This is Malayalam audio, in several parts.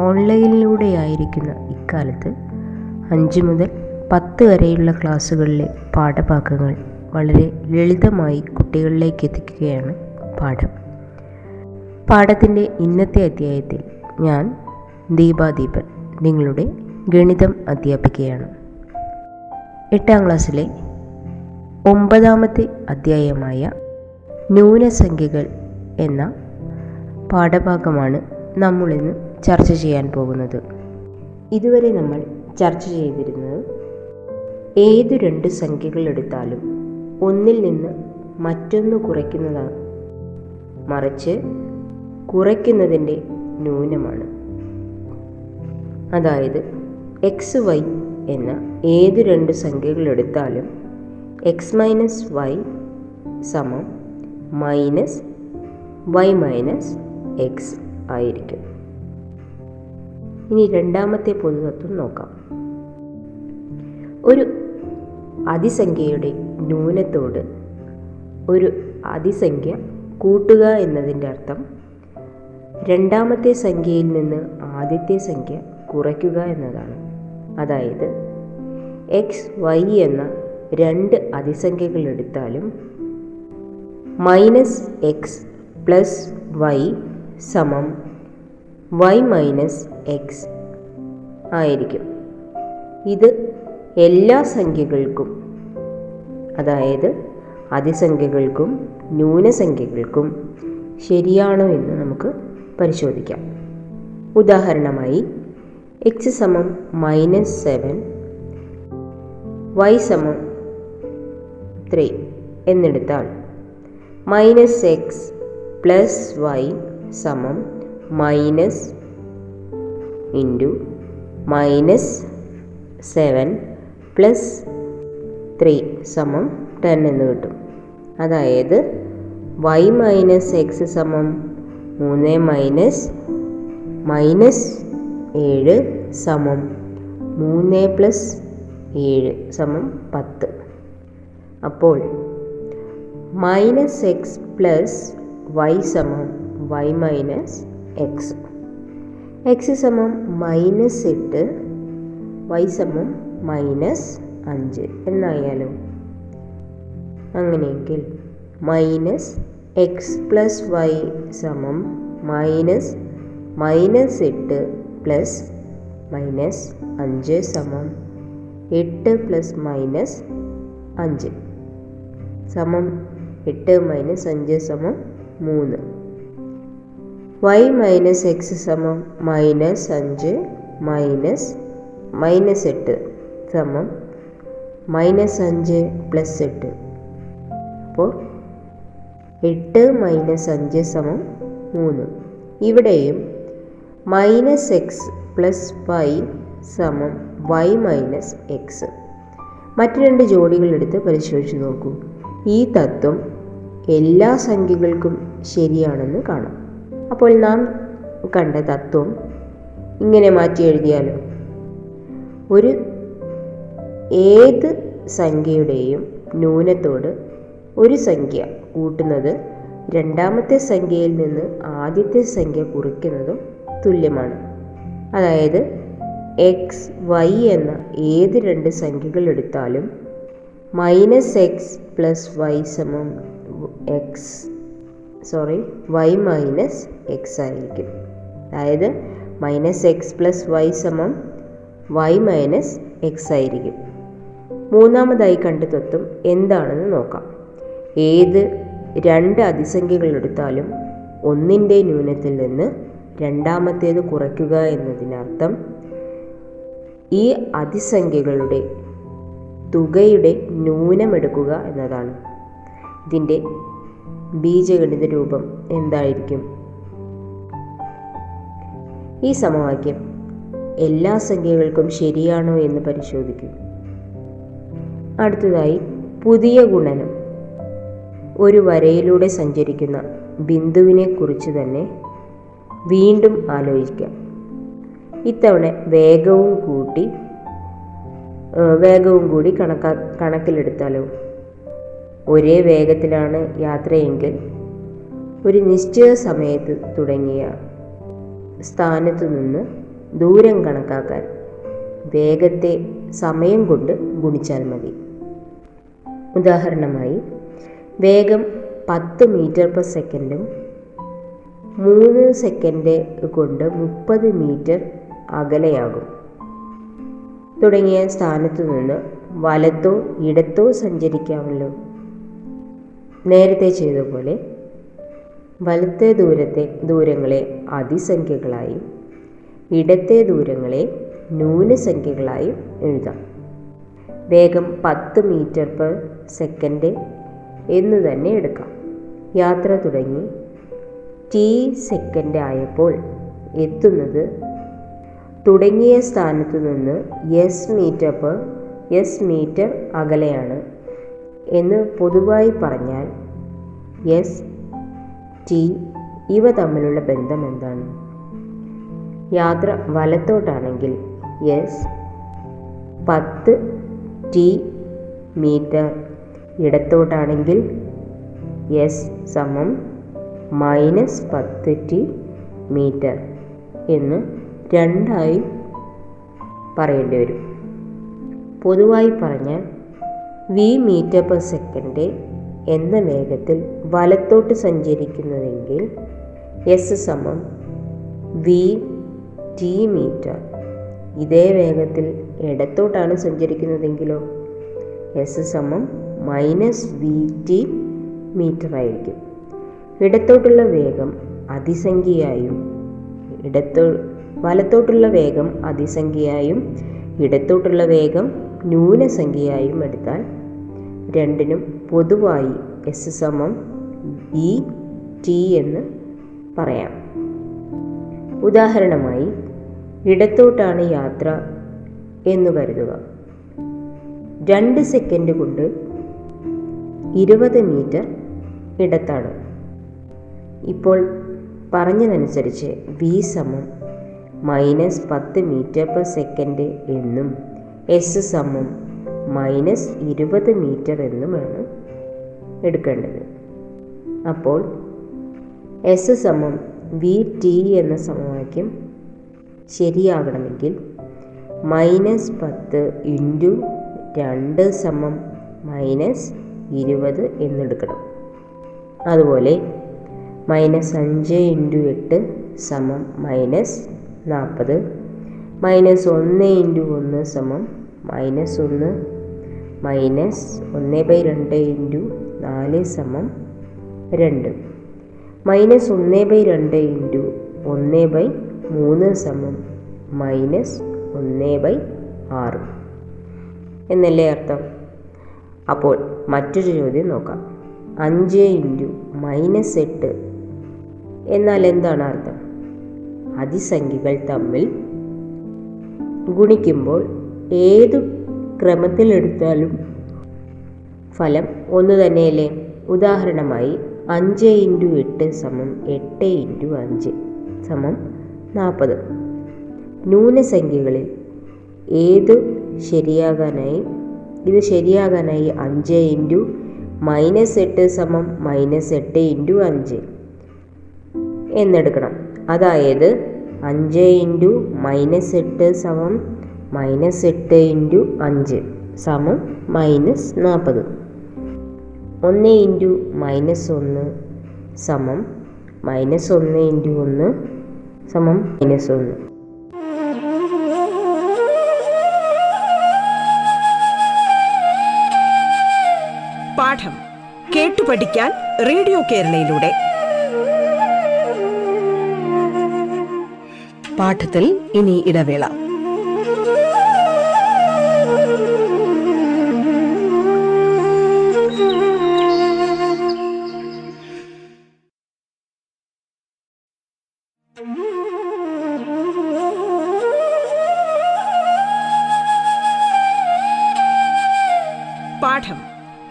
ഓൺലൈനിലൂടെയായിരിക്കുന്ന ഇക്കാലത്ത് അഞ്ച് മുതൽ പത്ത് വരെയുള്ള ക്ലാസ്സുകളിലെ പാഠഭാഗങ്ങൾ വളരെ ലളിതമായി കുട്ടികളിലേക്ക് എത്തിക്കുകയാണ് പാഠം. പാഠത്തിന്റെ ഇന്നത്തെ അധ്യായത്തിൽ ഞാൻ ദീപാദീപൻ നിങ്ങളുടെ ഗണിതം അധ്യാപിക്കുകയാണ് എട്ടാം ക്ലാസ്സിലെ ഒമ്പതാമത്തെ അധ്യായമായ ന്യൂനസംഖ്യകൾ എന്ന പാഠഭാഗമാണ് നമ്മളിന്ന് ചർച്ച ചെയ്യാൻ പോകുന്നത്. ഇതുവരെ നമ്മൾ ചർച്ച ചെയ്തിരുന്നത് ഏത് രണ്ട് സംഖ്യകൾ എടുത്താലും ഒന്നിൽ നിന്ന് മറ്റൊന്ന് കുറയ്ക്കുന്നതാണ്. മറിച്ച് കുറയ്ക്കുന്നതിന്റെ ന്യൂനമാണ്. അതായത് എക്സ് വൈ എന്ന ഏത് രണ്ട് സംഖ്യകൾ എടുത്താലും എക്സ് മൈനസ് വൈ സമം മൈനസ് വൈ മൈനസ് എക്സ് ആയിരിക്കും. ഇനി രണ്ടാമത്തെ പൊതുതത്വം നോക്കാം. ഒരു അതിസംഖ്യയുടെ ന്യൂനത്തോട് ഒരു അതിസംഖ്യ കൂട്ടുക എന്നതിന്റെ അർത്ഥം രണ്ടാമത്തെ സംഖ്യയിൽ നിന്ന് ആദ്യത്തെ സംഖ്യ കുറയ്ക്കുക എന്നതാണ്. അതായത് എക്സ് വൈ എന്ന രണ്ട് അതിസംഖ്യകൾ എടുത്താലും മൈനസ് എക്സ് പ്ലസ് വൈ സമം വൈ മൈനസ് എക്സ് ആയിരിക്കും. ഇത് എല്ലാ സംഖ്യകൾക്കും അതായത് അതിസംഖ്യകൾക്കും ന്യൂനസംഖ്യകൾക്കും ശരിയാണോ എന്ന് നമുക്ക് പരിശോധിക്കാം. ഉദാഹരണമായി എക്സ് സമം മൈനസ് സെവൻ വൈ സമം ത്രീ എന്നെടുത്താൽ മൈനസ് എക്സ് പ്ലസ് വൈ സമം minus into minus seven plus three സമം ടെൻ എന്ന് കിട്ടും. അതായത് വൈ മൈനസ് എക്സ് സമം മൂന്ന് മൈനസ് മൈനസ് ഏഴ് സമം മൂന്ന് പ്ലസ് ഏഴ് സമം പത്ത്. അപ്പോൾ മൈനസ് എക്സ് പ്ലസ് വൈ സമം വൈ മൈനസ് എക്സ് എക്സ് സമം മൈനസ് എട്ട് വൈ സമം മൈനസ് അഞ്ച് എന്നായാലോ അങ്ങനെയെങ്കിൽ മൈനസ് എക്സ് പ്ലസ് വൈ സമം മൈനസ് മൈനസ് എട്ട് പ്ലസ് മൈനസ് അഞ്ച് സമം എട്ട് പ്ലസ് മൈനസ് അഞ്ച് സമം എട്ട് മൈനസ് അഞ്ച് സമം മൂന്ന്. വൈ മൈനസ് എക്സ് സമം മൈനസ് അഞ്ച് മൈനസ് മൈനസ് എട്ട് സമം മൈനസ് അഞ്ച് പ്ലസ് എട്ട്. അപ്പോൾ എട്ട് മൈനസ് അഞ്ച് സമം മൂന്ന്. ഇവിടെയും മൈനസ് എക്സ് പ്ലസ് വൈ സമം വൈ മൈനസ് എക്സ് മറ്റ് രണ്ട് ജോഡികളെടുത്ത് പരിശോധിച്ച് നോക്കൂ. ഈ തത്വം എല്ലാ സംഖ്യകൾക്കും ശരിയാണെന്ന് കാണാം. അപ്പോൾ നാം കണ്ട തത്വം ഇങ്ങനെ മാറ്റി എഴുതിയാലോ? ഒരു ഏത് സംഖ്യയുടെയും ന്യൂനത്തോട് ഒരു സംഖ്യ കൂട്ടുന്നത് രണ്ടാമത്തെ സംഖ്യയിൽ നിന്ന് ആദ്യത്തെ സംഖ്യ കുറയ്ക്കുന്നതും തുല്യമാണ്. അതായത് എക്സ് വൈ എന്ന ഏത് രണ്ട് സംഖ്യകൾ എടുത്താലും മൈനസ് എക്സ് പ്ലസ് വൈ സമം x sorry y minus x ആയിരിക്കും. അതായത് മൈനസ് എക്സ് പ്ലസ് വൈ സമം വൈ മൈനസ് എക്സ് ആയിരിക്കും. മൂന്നാമതായി കണ്ട തത്വം എന്താണെന്ന് നോക്കാം. ഏത് രണ്ട് അതിസംഖ്യകൾ എടുത്താലും ഒന്നിന്റെ ന്യൂനത്തിൽ നിന്ന് രണ്ടാമത്തേത് കുറയ്ക്കുക എന്നതിനർത്ഥം ഈ അതിസംഖ്യകളുടെ തുകയുടെ ന്യൂനമെടുക്കുക എന്നതാണ്. ഇതിന്റെ ബീജഗണിത രൂപം എന്തായിരിക്കും? ഈ സമവാക്യം എല്ലാ സംഖ്യകൾക്കും ശരിയാണോ എന്ന് പരിശോധിക്കും. അടുത്തതായി പുതിയ ഗുണനം. ഒരു വരയിലൂടെ സഞ്ചരിക്കുന്ന ബിന്ദുവിനെ കുറിച്ച് തന്നെ വീണ്ടും ആലോചിക്കാം. ഇത്തവണ വേഗവും കൂട്ടി വേഗവും കൂടി കണക്കാ കണക്കിലെടുത്താലോ? ഒരേ വേഗത്തിലാണ് യാത്രയെങ്കിൽ ഒരു നിശ്ചിത സമയത്ത് തുടങ്ങിയ സ്ഥാനത്തു നിന്ന് ദൂരം കണക്കാക്കാൻ വേഗത്തെ സമയം കൊണ്ട് ഗുണിച്ചാൽ മതി. ഉദാഹരണമായി വേഗം പത്ത് മീറ്റർ പെർ സെക്കൻഡും മൂന്ന് സെക്കൻഡ് കൊണ്ട് മുപ്പത് മീറ്റർ അകലെയാകും. തുടങ്ങിയ സ്ഥാനത്തു നിന്ന് വലത്തോ ഇടത്തോ സഞ്ചരിക്കാമല്ലോ. നേരത്തെ ചെയ്ത പോലെ വലത്തെ ദൂരത്തെ ദൂരങ്ങളെ അതിസംഖ്യകളായും ഇടത്തെ ദൂരങ്ങളെ ന്യൂനസംഖ്യകളായും എഴുതാം. വേഗം പത്ത് മീറ്റർ പെർ സെക്കൻഡ് എന്ന് തന്നെ എടുക്കാം. യാത്ര തുടങ്ങി. ടി സെക്കൻഡ് ആയപ്പോൾ എത്തുന്നത് തുടങ്ങിയ സ്ഥാനത്തു നിന്ന് s metre per s metre അകലെയാണ്. എന്ന് പൊതുവായി പറഞ്ഞാൽ എസ് ടി ഇവ തമ്മിലുള്ള ബന്ധം എന്താണ്? യാത്ര വലത്തോട്ടാണെങ്കിൽ എസ് പത്ത് ടി മീറ്റർ ഇടത്തോട്ടാണെങ്കിൽ എസ് സമം മൈനസ് പത്ത് ടി മീറ്റർ എന്ന് രണ്ടായി പറയേണ്ടി വരും. പൊതുവായി പറഞ്ഞാൽ വി മീറ്റർ പെർ സെക്കൻഡ് എന്ന വേഗത്തിൽ വലത്തോട്ട് സഞ്ചരിക്കുന്നതെങ്കിൽ എസ് സമം വി ടി മീറ്റർ. ഇതേ വേഗത്തിൽ ഇടത്തോട്ടാണ് സഞ്ചരിക്കുന്നതെങ്കിലോ? എസ് സമം മൈനസ് വി ടി മീറ്റർ ആയിരിക്കും. ഇടത്തോട്ടുള്ള വേഗം അതിസംഖ്യയായും ഇടത്തോ വലത്തോട്ടുള്ള വേഗം അതിസംഖ്യയായും ഇടത്തോട്ടുള്ള വേഗം ന്യൂനസംഖ്യയായും എടുത്താൽ രണ്ടിനും പൊതുവായി എസ് സമം ഇ ടി എന്ന് പറയാം. ഉദാഹരണമായി ഇടത്തോട്ടാണ് യാത്ര എന്ന് കരുതുക. രണ്ട് സെക്കൻഡ് കൊണ്ട് ഇരുപത് മീറ്റർ ഇടത്താണ്. ഇപ്പോൾ പറഞ്ഞതനുസരിച്ച് വി സമം മൈനസ് പത്ത് മീറ്റർ പെർ സെക്കൻഡ് എന്നും എസ് സമം മൈനസ് ഇരുപത് മീറ്റർ എന്നുമാണ് എടുക്കേണ്ടത്. അപ്പോൾ എസ് സമം വി ടി എന്ന സമവാക്യം ശരിയാകണമെങ്കിൽ മൈനസ് പത്ത് ഇന്റു രണ്ട് സമം മൈനസ് ഇരുപത് എന്നെടുക്കണം. അതുപോലെ മൈനസ് അഞ്ച് ഇന്റു എട്ട് സമം മൈനസ് നാൽപ്പത് മൈനസ് ഒന്ന് ഇന്റു ഒന്ന് സമം മൈനസ് ഒന്ന് മൈനസ് ഒന്ന് ബൈ രണ്ട് ഇന്റു നാല് സമം രണ്ട്. മൈനസ് ഒന്ന് ബൈ രണ്ട് ഇന്റു ഒന്ന് ബൈ മൂന്ന് സമം മൈനസ് ഒന്ന് ബൈ ആറ്. എന്നല്ലേ അർത്ഥം? അപ്പോൾ മറ്റൊരു ചോദ്യം നോക്കാം. അഞ്ച് ഇന്റു മൈനസ് എട്ട് എന്നാൽ എന്താണ് അർത്ഥം? അതിസംഖ്യകൾ തമ്മിൽ ഗുണിക്കുമ്പോൾ ഏതു ക്രമത്തിലെടുത്താലും ഫലം ഒന്ന് തന്നെയല്ലേ? ഉദാഹരണമായി അഞ്ച് ഇന്റു എട്ട് സമം എട്ട് ഇന്റു അഞ്ച് സമം നാൽപ്പത്. ന്യൂനസംഖ്യകളിൽ ഏത് ശരിയാകാനായി? ഇത് ശരിയാകാനായി അഞ്ച് ഇന്റു മൈനസ് എട്ട് സമം മൈനസ് എട്ട് ഇന്റു അഞ്ച് എന്നെടുക്കണം. അതായത് അഞ്ച് ഇന്റു മൈനസ് എട്ട് സമം മൈനസ് എട്ട് ഇന്റു അഞ്ച് സമം മൈനസ് നാൽപ്പത്. ഒന്ന് ഇന്റു മൈനസ് ഒന്ന് സമം മൈനസ് ഒന്ന് ഇന്റു ഒന്ന് സമം മൈനസ് ഒന്ന്. പാഠം കേട്ടു പഠിക്കാൻ റേഡിയോ കേരളയിലൂടെ. പാഠത്തിൽ ഇനി ഇടവേള.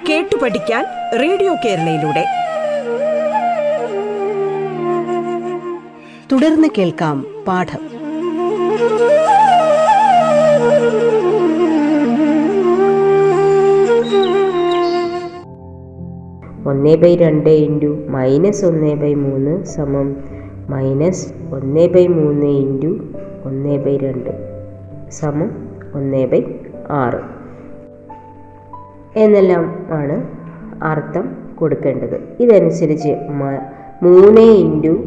കേട്ടു പഠിക്കാൻ റേഡിയോ കേരളയിലൂടെ. തുടർന്ന് കേൾക്കാം പാഠം. ഒന്ന് ബൈ രണ്ട് ഇന്റു മൈനസ് ഒന്ന് ബൈ മൂന്ന് സമം മൈനസ് ഒന്ന് ബൈ മൂന്ന് ഇന്റു ഒന്ന് ബൈ രണ്ട് സമം ഒന്ന് ബൈ ആറ്. എന്നെല്ലാം ആണ് അർത്ഥം കൊടുക്കേണ്ടത്. ഇതനുസരിച്ച് മ- മൂന്ന് ഇന്റു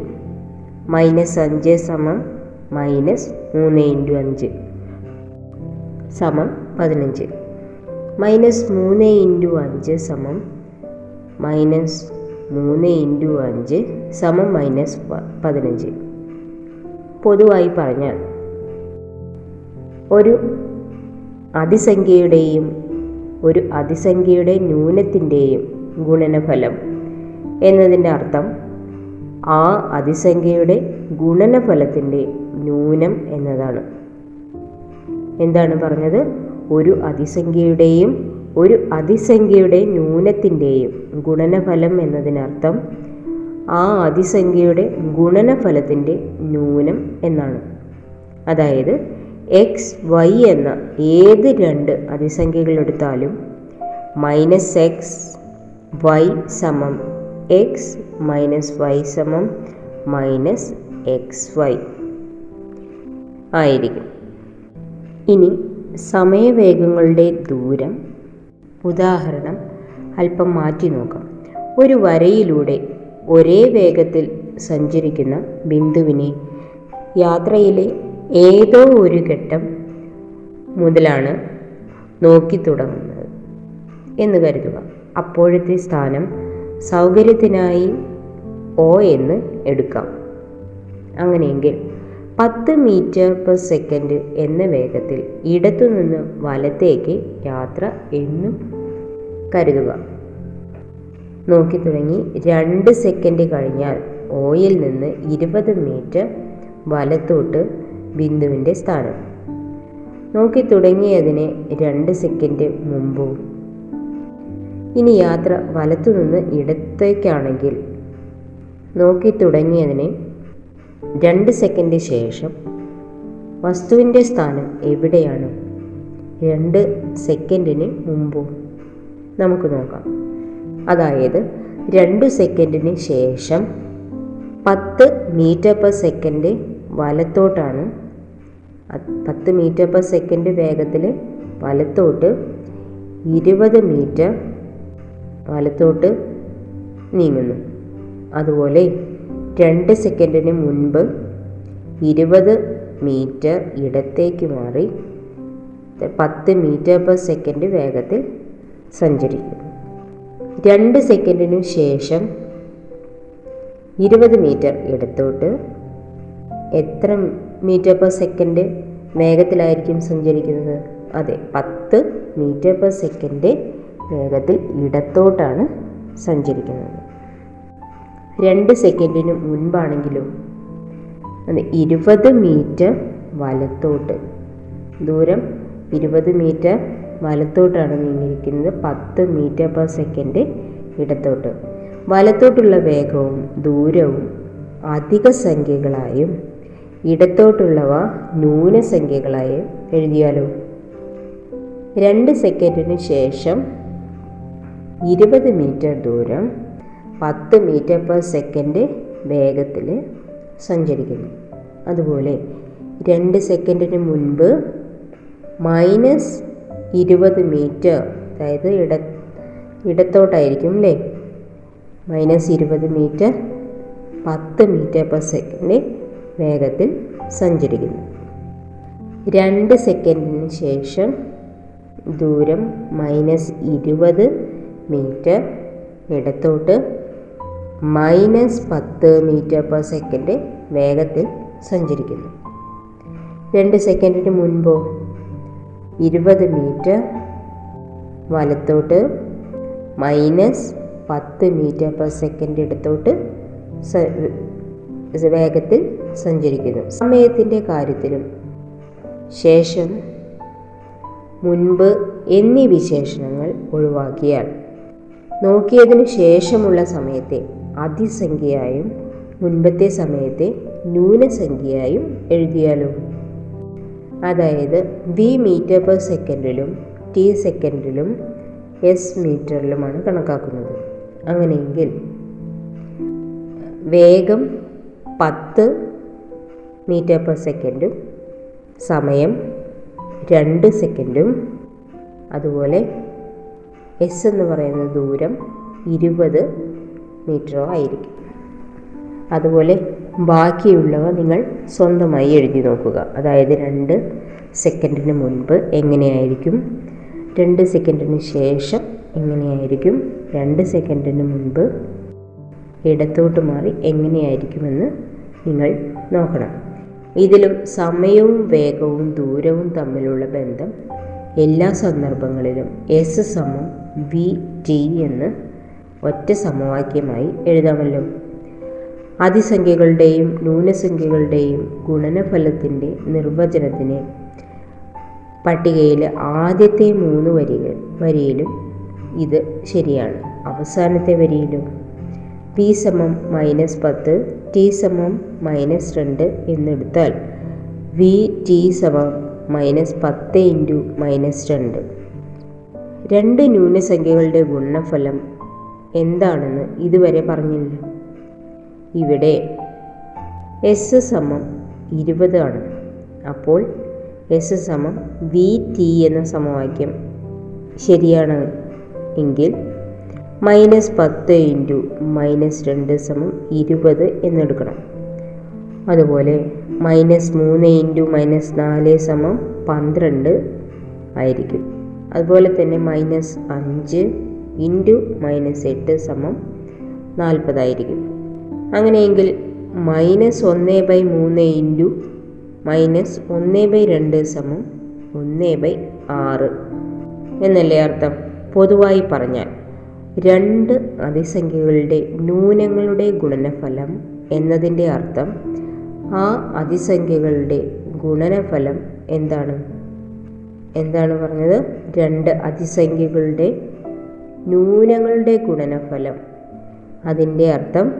മൈനസ് അഞ്ച് സമം മൈനസ് മൂന്ന് ഇന്റു അഞ്ച് സമം പതിനഞ്ച്. മൈനസ് മൂന്ന് ഇന്റു അഞ്ച് സമം മൈനസ് മൂന്ന് ഇന്റു അഞ്ച് സമം മൈനസ് പതിനഞ്ച്. പൊതുവായി പറഞ്ഞാൽ ഒരു അതിസംഖ്യയുടെയും ഒരു അതിസംഖ്യയുടെ ന്യൂനത്തിന്റെയും ഗുണനഫലം. എന്നതിന്റെ അർത്ഥം ആ അതിസംഖ്യയുടെ ഗുണനഫലത്തിന്റെ ന്യൂനം എന്നതാണ്. എന്താണ് പറഞ്ഞത്? ഒരു അതിസംഖ്യയുടെയും ഒരു അതിസംഖ്യയുടെ ന്യൂനത്തിന്റെയും ഗുണനഫലം എന്നതിനർത്ഥം ആ അതിസംഖ്യയുടെ ഗുണനഫലത്തിന്റെ ന്യൂനം എന്നാണ്. അതായത് എക്സ് വൈ എന്ന ഏത് രണ്ട് അതിസംഖ്യകൾ എടുത്താലും മൈനസ് എക്സ് വൈ സമം എക്സ് മൈനസ് വൈ സമം മൈനസ് എക്സ് വൈ ആയിരിക്കും. ഇനി സമയവേഗങ്ങളുടെ ദൂരം ഉദാഹരണം അല്പം മാറ്റി നോക്കാം. ഒരു വരയിലൂടെ ഒരേ വേഗത്തിൽ സഞ്ചരിക്കുന്ന ബിന്ദുവിനെ യാത്രയിലെ ഏതോ ഒരു ഘട്ടം മുതലാണ് നോക്കി തുടങ്ങുന്നത് എന്ന് കരുതുക. അപ്പോഴത്തെ സ്ഥാനം സൗകര്യത്തിനായി ഒ എന്ന് എടുക്കാം. അങ്ങനെയെങ്കിൽ പത്ത് മീറ്റർ പെർ സെക്കൻഡ് എന്ന വേഗത്തിൽ ഇടത്തുനിന്ന് വലത്തേക്ക് യാത്ര എന്നും കരുതുക. നോക്കി തുടങ്ങി രണ്ട് സെക്കൻഡ് കഴിഞ്ഞാൽ ഓയിൽ നിന്ന് ഇരുപത് മീറ്റർ വലത്തോട്ട് ബിന്ദുവിന്റെ സ്ഥാനം. നോക്കി തുടങ്ങിയതിന് രണ്ട് സെക്കൻഡ് മുമ്പും. ഇനി യാത്ര വലത്തുനിന്ന് ഇടത്തേക്കാണെങ്കിൽ. നോക്കി തുടങ്ങിയതിന് രണ്ട് സെക്കൻഡ് ശേഷം വസ്തുവിന്റെ സ്ഥാനം എവിടെയാണ്? രണ്ട് സെക്കൻഡിന് മുമ്പും. നമുക്ക് നോക്കാം. അതായത് രണ്ട് സെക്കൻഡിന് ശേഷം പത്ത് മീറ്റർ പെർ സെക്കൻഡ് വലത്തോട്ടാണ് പത്ത് മീറ്റർ പെർ സെക്കൻഡ് വേഗത്തിൽ വലത്തോട്ട് ഇരുപത് മീറ്റർ വലത്തോട്ട് നീങ്ങുന്നു. അതുപോലെ രണ്ട് സെക്കൻഡിന് മുൻപ് ഇരുപത് മീറ്റർ ഇടത്തേക്ക് മാറി പത്ത് മീറ്റർ പെർ സെക്കൻഡ് വേഗത്തിൽ സഞ്ചരിക്കുന്നു. രണ്ട് സെക്കൻഡിനു ശേഷം ഇരുപത് മീറ്റർ ഇടത്തോട്ട് എത്ര മീറ്റർ പെർ സെക്കൻഡ് വേഗത്തിലായിരിക്കും സഞ്ചരിക്കുന്നത്. അതെ പത്ത് മീറ്റർ പെർ സെക്കൻഡ് വേഗത്തിൽ ഇടത്തോട്ടാണ് സഞ്ചരിക്കുന്നത്. രണ്ട് സെക്കൻഡിന് മുൻപാണെങ്കിലും അതെ ഇരുപത് മീറ്റർ വലത്തോട്ട് ദൂരം ഇരുപത് മീറ്റർ വലത്തോട്ടാണ് നീങ്ങിയിരിക്കുന്നത്. പത്ത് മീറ്റർ പെർ സെക്കൻഡ് ഇടത്തോട്ട്. വലത്തോട്ടുള്ള വേഗവും ദൂരവും അധിക സംഖ്യകളായും ഇടത്തോട്ടുള്ളവ ന്യൂനസംഖ്യകളായി എഴുതിയാലോ? രണ്ട് സെക്കൻഡിന് ശേഷം ഇരുപത് മീറ്റർ ദൂരം പത്ത് മീറ്റർ പെർ സെക്കൻഡ് വേഗത്തിൽ സഞ്ചരിക്കുന്നു. അതുപോലെ രണ്ട് സെക്കൻഡിന് മുൻപ് മൈനസ് ഇരുപത് മീറ്റർ അതായത് ഇട ഇടത്തോട്ടായിരിക്കും അല്ലേ? മൈനസ് ഇരുപത് മീറ്റർ പത്ത് മീറ്റർ പെർ സെക്കൻഡ് വേഗത്തിൽ സഞ്ചരിക്കുന്നു. രണ്ട് സെക്കൻഡിന് ശേഷം ദൂരം മൈനസ് ഇരുപത് മീറ്റർ ഇടത്തോട്ട് മൈനസ് പത്ത് മീറ്റർ പെർ സെക്കൻഡ് വേഗത്തിൽ സഞ്ചരിക്കുന്നു. രണ്ട് സെക്കൻഡിന് മുൻപോ ഇരുപത് മീറ്റർ വലത്തോട്ട് മൈനസ് പത്ത് മീറ്റർ പെർ സെക്കൻഡ് ഇടത്തോട്ട് വേഗത്തിൽ സഞ്ചരിക്കുന്നു. സമയത്തിന്റെ കാര്യത്തിലും ശേഷം മുൻപ് എന്നീ വിശേഷണങ്ങൾ ഒഴിവാക്കിയാൽ നോക്കിയതിനു ശേഷമുള്ള സമയത്തെ അതിസംഖ്യയായും മുൻപത്തെ സമയത്തെ ന്യൂനസംഖ്യയായും എഴുതിയാലോ? അതായത് വി മീറ്റർ പെർ സെക്കൻഡിലും ടി സെക്കൻഡിലും എസ് മീറ്ററിലുമാണ് കണക്കാക്കുന്നത്. അങ്ങനെയെങ്കിൽ വേഗം പത്ത് മീറ്റർ പെർ സെക്കൻഡും സമയം രണ്ട് സെക്കൻഡും. അതുപോലെ എസ് എന്ന് പറയുന്ന ദൂരം ഇരുപത് മീറ്ററോ ആയിരിക്കും. അതുപോലെ ബാക്കിയുള്ളവ നിങ്ങൾ സ്വന്തമായി എഴുതി നോക്കുക. അതായത് രണ്ട് സെക്കൻഡിന് മുൻപ് എങ്ങനെയായിരിക്കും? രണ്ട് സെക്കൻഡിന് ശേഷം എങ്ങനെയായിരിക്കും? രണ്ട് സെക്കൻഡിന് മുൻപ് ഇടത്തോട്ട് മാറി എങ്ങനെയായിരിക്കുമെന്ന് നിങ്ങൾ നോക്കണം. ഇതിലും സമയവും വേഗവും ദൂരവും തമ്മിലുള്ള ബന്ധം എല്ലാ സന്ദർഭങ്ങളിലും എസ് സമം വി ടി എന്ന് ഒറ്റ സമവാക്യമായി എഴുതാമല്ലോ. അതിസംഖ്യകളുടെയും ന്യൂനസംഖ്യകളുടെയും ഗുണനഫലത്തിന്റെ നിർവചനത്തിന് പട്ടികയിലെ ആദ്യത്തെ മൂന്ന് വരികൾ വരിയിലും ഇത് ശരിയാണ്. അവസാനത്തെ വരിയിലും പി സമം മൈനസ് പത്ത് ടി സമം മൈനസ് രണ്ട് എന്നെടുത്താൽ വി ടി സമം മൈനസ് പത്ത് ഇന്റു മൈനസ് രണ്ട്. രണ്ട് ന്യൂനസംഖ്യകളുടെ ഗുണഫലം എന്താണെന്ന് ഇതുവരെ പറഞ്ഞില്ല. ഇവിടെ എസ് സമം ഇരുപത് ആണ്. അപ്പോൾ എസ് സമം വി ടി എന്ന സമവാക്യം ശരിയാണ് എങ്കിൽ മൈനസ് പത്ത് ഇന്റു മൈനസ് രണ്ട് സമം ഇരുപത് എന്നെടുക്കണം. അതുപോലെ മൈനസ് മൂന്ന് ഇന്റു മൈനസ് നാല് സമം പന്ത്രണ്ട് ആയിരിക്കും. അതുപോലെ തന്നെ മൈനസ് അഞ്ച് ഇന്റു മൈനസ് എട്ട് സമം നാൽപ്പതായിരിക്കും അങ്ങനെയെങ്കിൽ മൈനസ് ഒന്ന് ബൈ മൂന്ന് ഇന്റു മൈനസ് ഒന്ന് ബൈ രണ്ട് സമം ഒന്ന് ബൈ ആറ് എന്നല്ലേ അർത്ഥം? പൊതുവായി പറഞ്ഞാൽ രണ്ട് അതിസംഖ്യകളുടെ ന്യൂനങ്ങളുടെ ഗുണനഫലം എന്നതിന്റെ അർത്ഥം ആ അതിസംഖ്യകളുടെ ഗുണനഫലം എന്താണ്? എന്താണ് പറഞ്ഞത്? രണ്ട് അതിസംഖ്യകളുടെ ന്യൂനങ്ങളുടെ ഗുണനഫലം. അതിന്റെ അർത്ഥം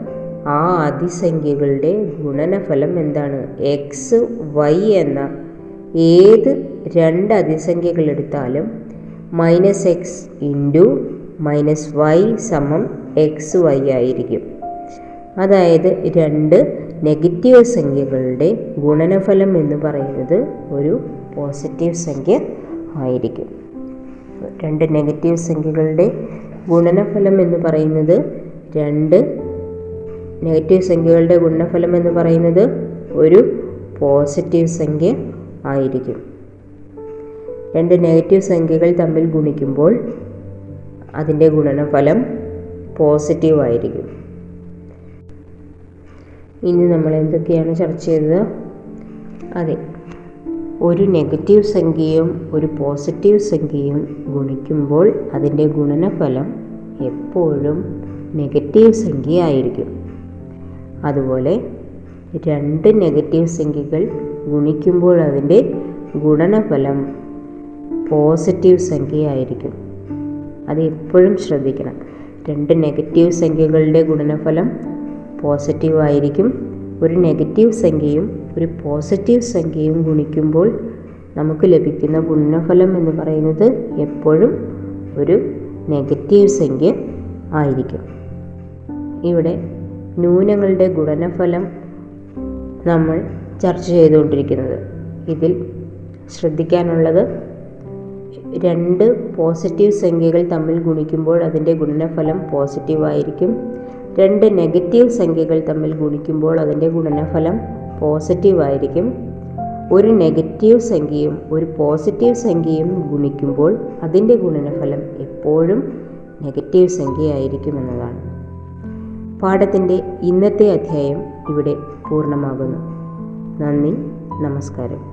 ആ അതിസംഖ്യകളുടെ ഗുണനഫലം എന്താണ്? എക്സ് വൈ എന്ന ഏത് രണ്ട് അതിസംഖ്യകൾ എടുത്താലും minus x into minus y സമം എക്സ് വൈ ആയിരിക്കും. അതായത് രണ്ട് നെഗറ്റീവ് സംഖ്യകളുടെ ഗുണനഫലം എന്ന് പറയുന്നത് ഒരു പോസിറ്റീവ് സംഖ്യ ആയിരിക്കും. രണ്ട് നെഗറ്റീവ് സംഖ്യകളുടെ ഗുണനഫലം എന്ന് പറയുന്നത് രണ്ട് നെഗറ്റീവ് സംഖ്യകളുടെ ഗുണനഫലം എന്ന് പറയുന്നത് ഒരു പോസിറ്റീവ് സംഖ്യ ആയിരിക്കും. രണ്ട് നെഗറ്റീവ് സംഖ്യകൾ തമ്മിൽ ഗുണിക്കുമ്പോൾ അതിന്റെ ഗുണനഫലം പോസിറ്റീവ് ആയിരിക്കും ഇനി നമ്മൾ എന്തൊക്കെയാണ് ചർച്ച ചെയ്തത്? അതെ ഒരു നെഗറ്റീവ് സംഖ്യയും ഒരു പോസിറ്റീവ് സംഖ്യയും ഗുണിക്കുമ്പോൾ അതിന്റെ ഗുണനഫലം എപ്പോഴും നെഗറ്റീവ് സംഖ്യ ആയിരിക്കും അതുപോലെ രണ്ട് നെഗറ്റീവ് സംഖ്യകൾ ഗുണിക്കുമ്പോൾ അതിന്റെ ഗുണനഫലം പോസിറ്റീവ് സംഖ്യയായിരിക്കും. അത് എപ്പോഴും ശ്രദ്ധിക്കണം. രണ്ട് നെഗറ്റീവ് സംഖ്യകളുടെ ഗുണനഫലം പോസിറ്റീവ് ആയിരിക്കും ഒരു നെഗറ്റീവ് സംഖ്യയും ഒരു പോസിറ്റീവ് സംഖ്യയും ഗുണിക്കുമ്പോൾ നമുക്ക് ലഭിക്കുന്ന ഗുണനഫലം എന്ന് പറയുന്നത് എപ്പോഴും ഒരു നെഗറ്റീവ് സംഖ്യ ആയിരിക്കും. ഇവിടെ ന്യൂനങ്ങളുടെ ഗുണനഫലം നമ്മൾ ചർച്ച ചെയ്തുകൊണ്ടിരിക്കുന്നത്. ഇതിൽ ശ്രദ്ധിക്കാനുള്ളത് രണ്ട് പോസിറ്റീവ് സംഖ്യകൾ തമ്മിൽ ഗുണിക്കുമ്പോൾ അതിന്റെ ഗുണനഫലം പോസിറ്റീവ് ആയിരിക്കും രണ്ട് നെഗറ്റീവ് സംഖ്യകൾ തമ്മിൽ ഗുണിക്കുമ്പോൾ അതിന്റെ ഗുണനഫലം പോസിറ്റീവ് ആയിരിക്കും ഒരു നെഗറ്റീവ് സംഖ്യയും ഒരു പോസിറ്റീവ് സംഖ്യയും ഗുണിക്കുമ്പോൾ അതിന്റെ ഗുണനഫലം എപ്പോഴും നെഗറ്റീവ് സംഖ്യയായിരിക്കും എന്നതാണ്. പാഠത്തിന്റെ ഇന്നത്തെ അധ്യായം ഇവിടെ പൂർണമാകുന്നു. നന്ദി നമസ്കാരം.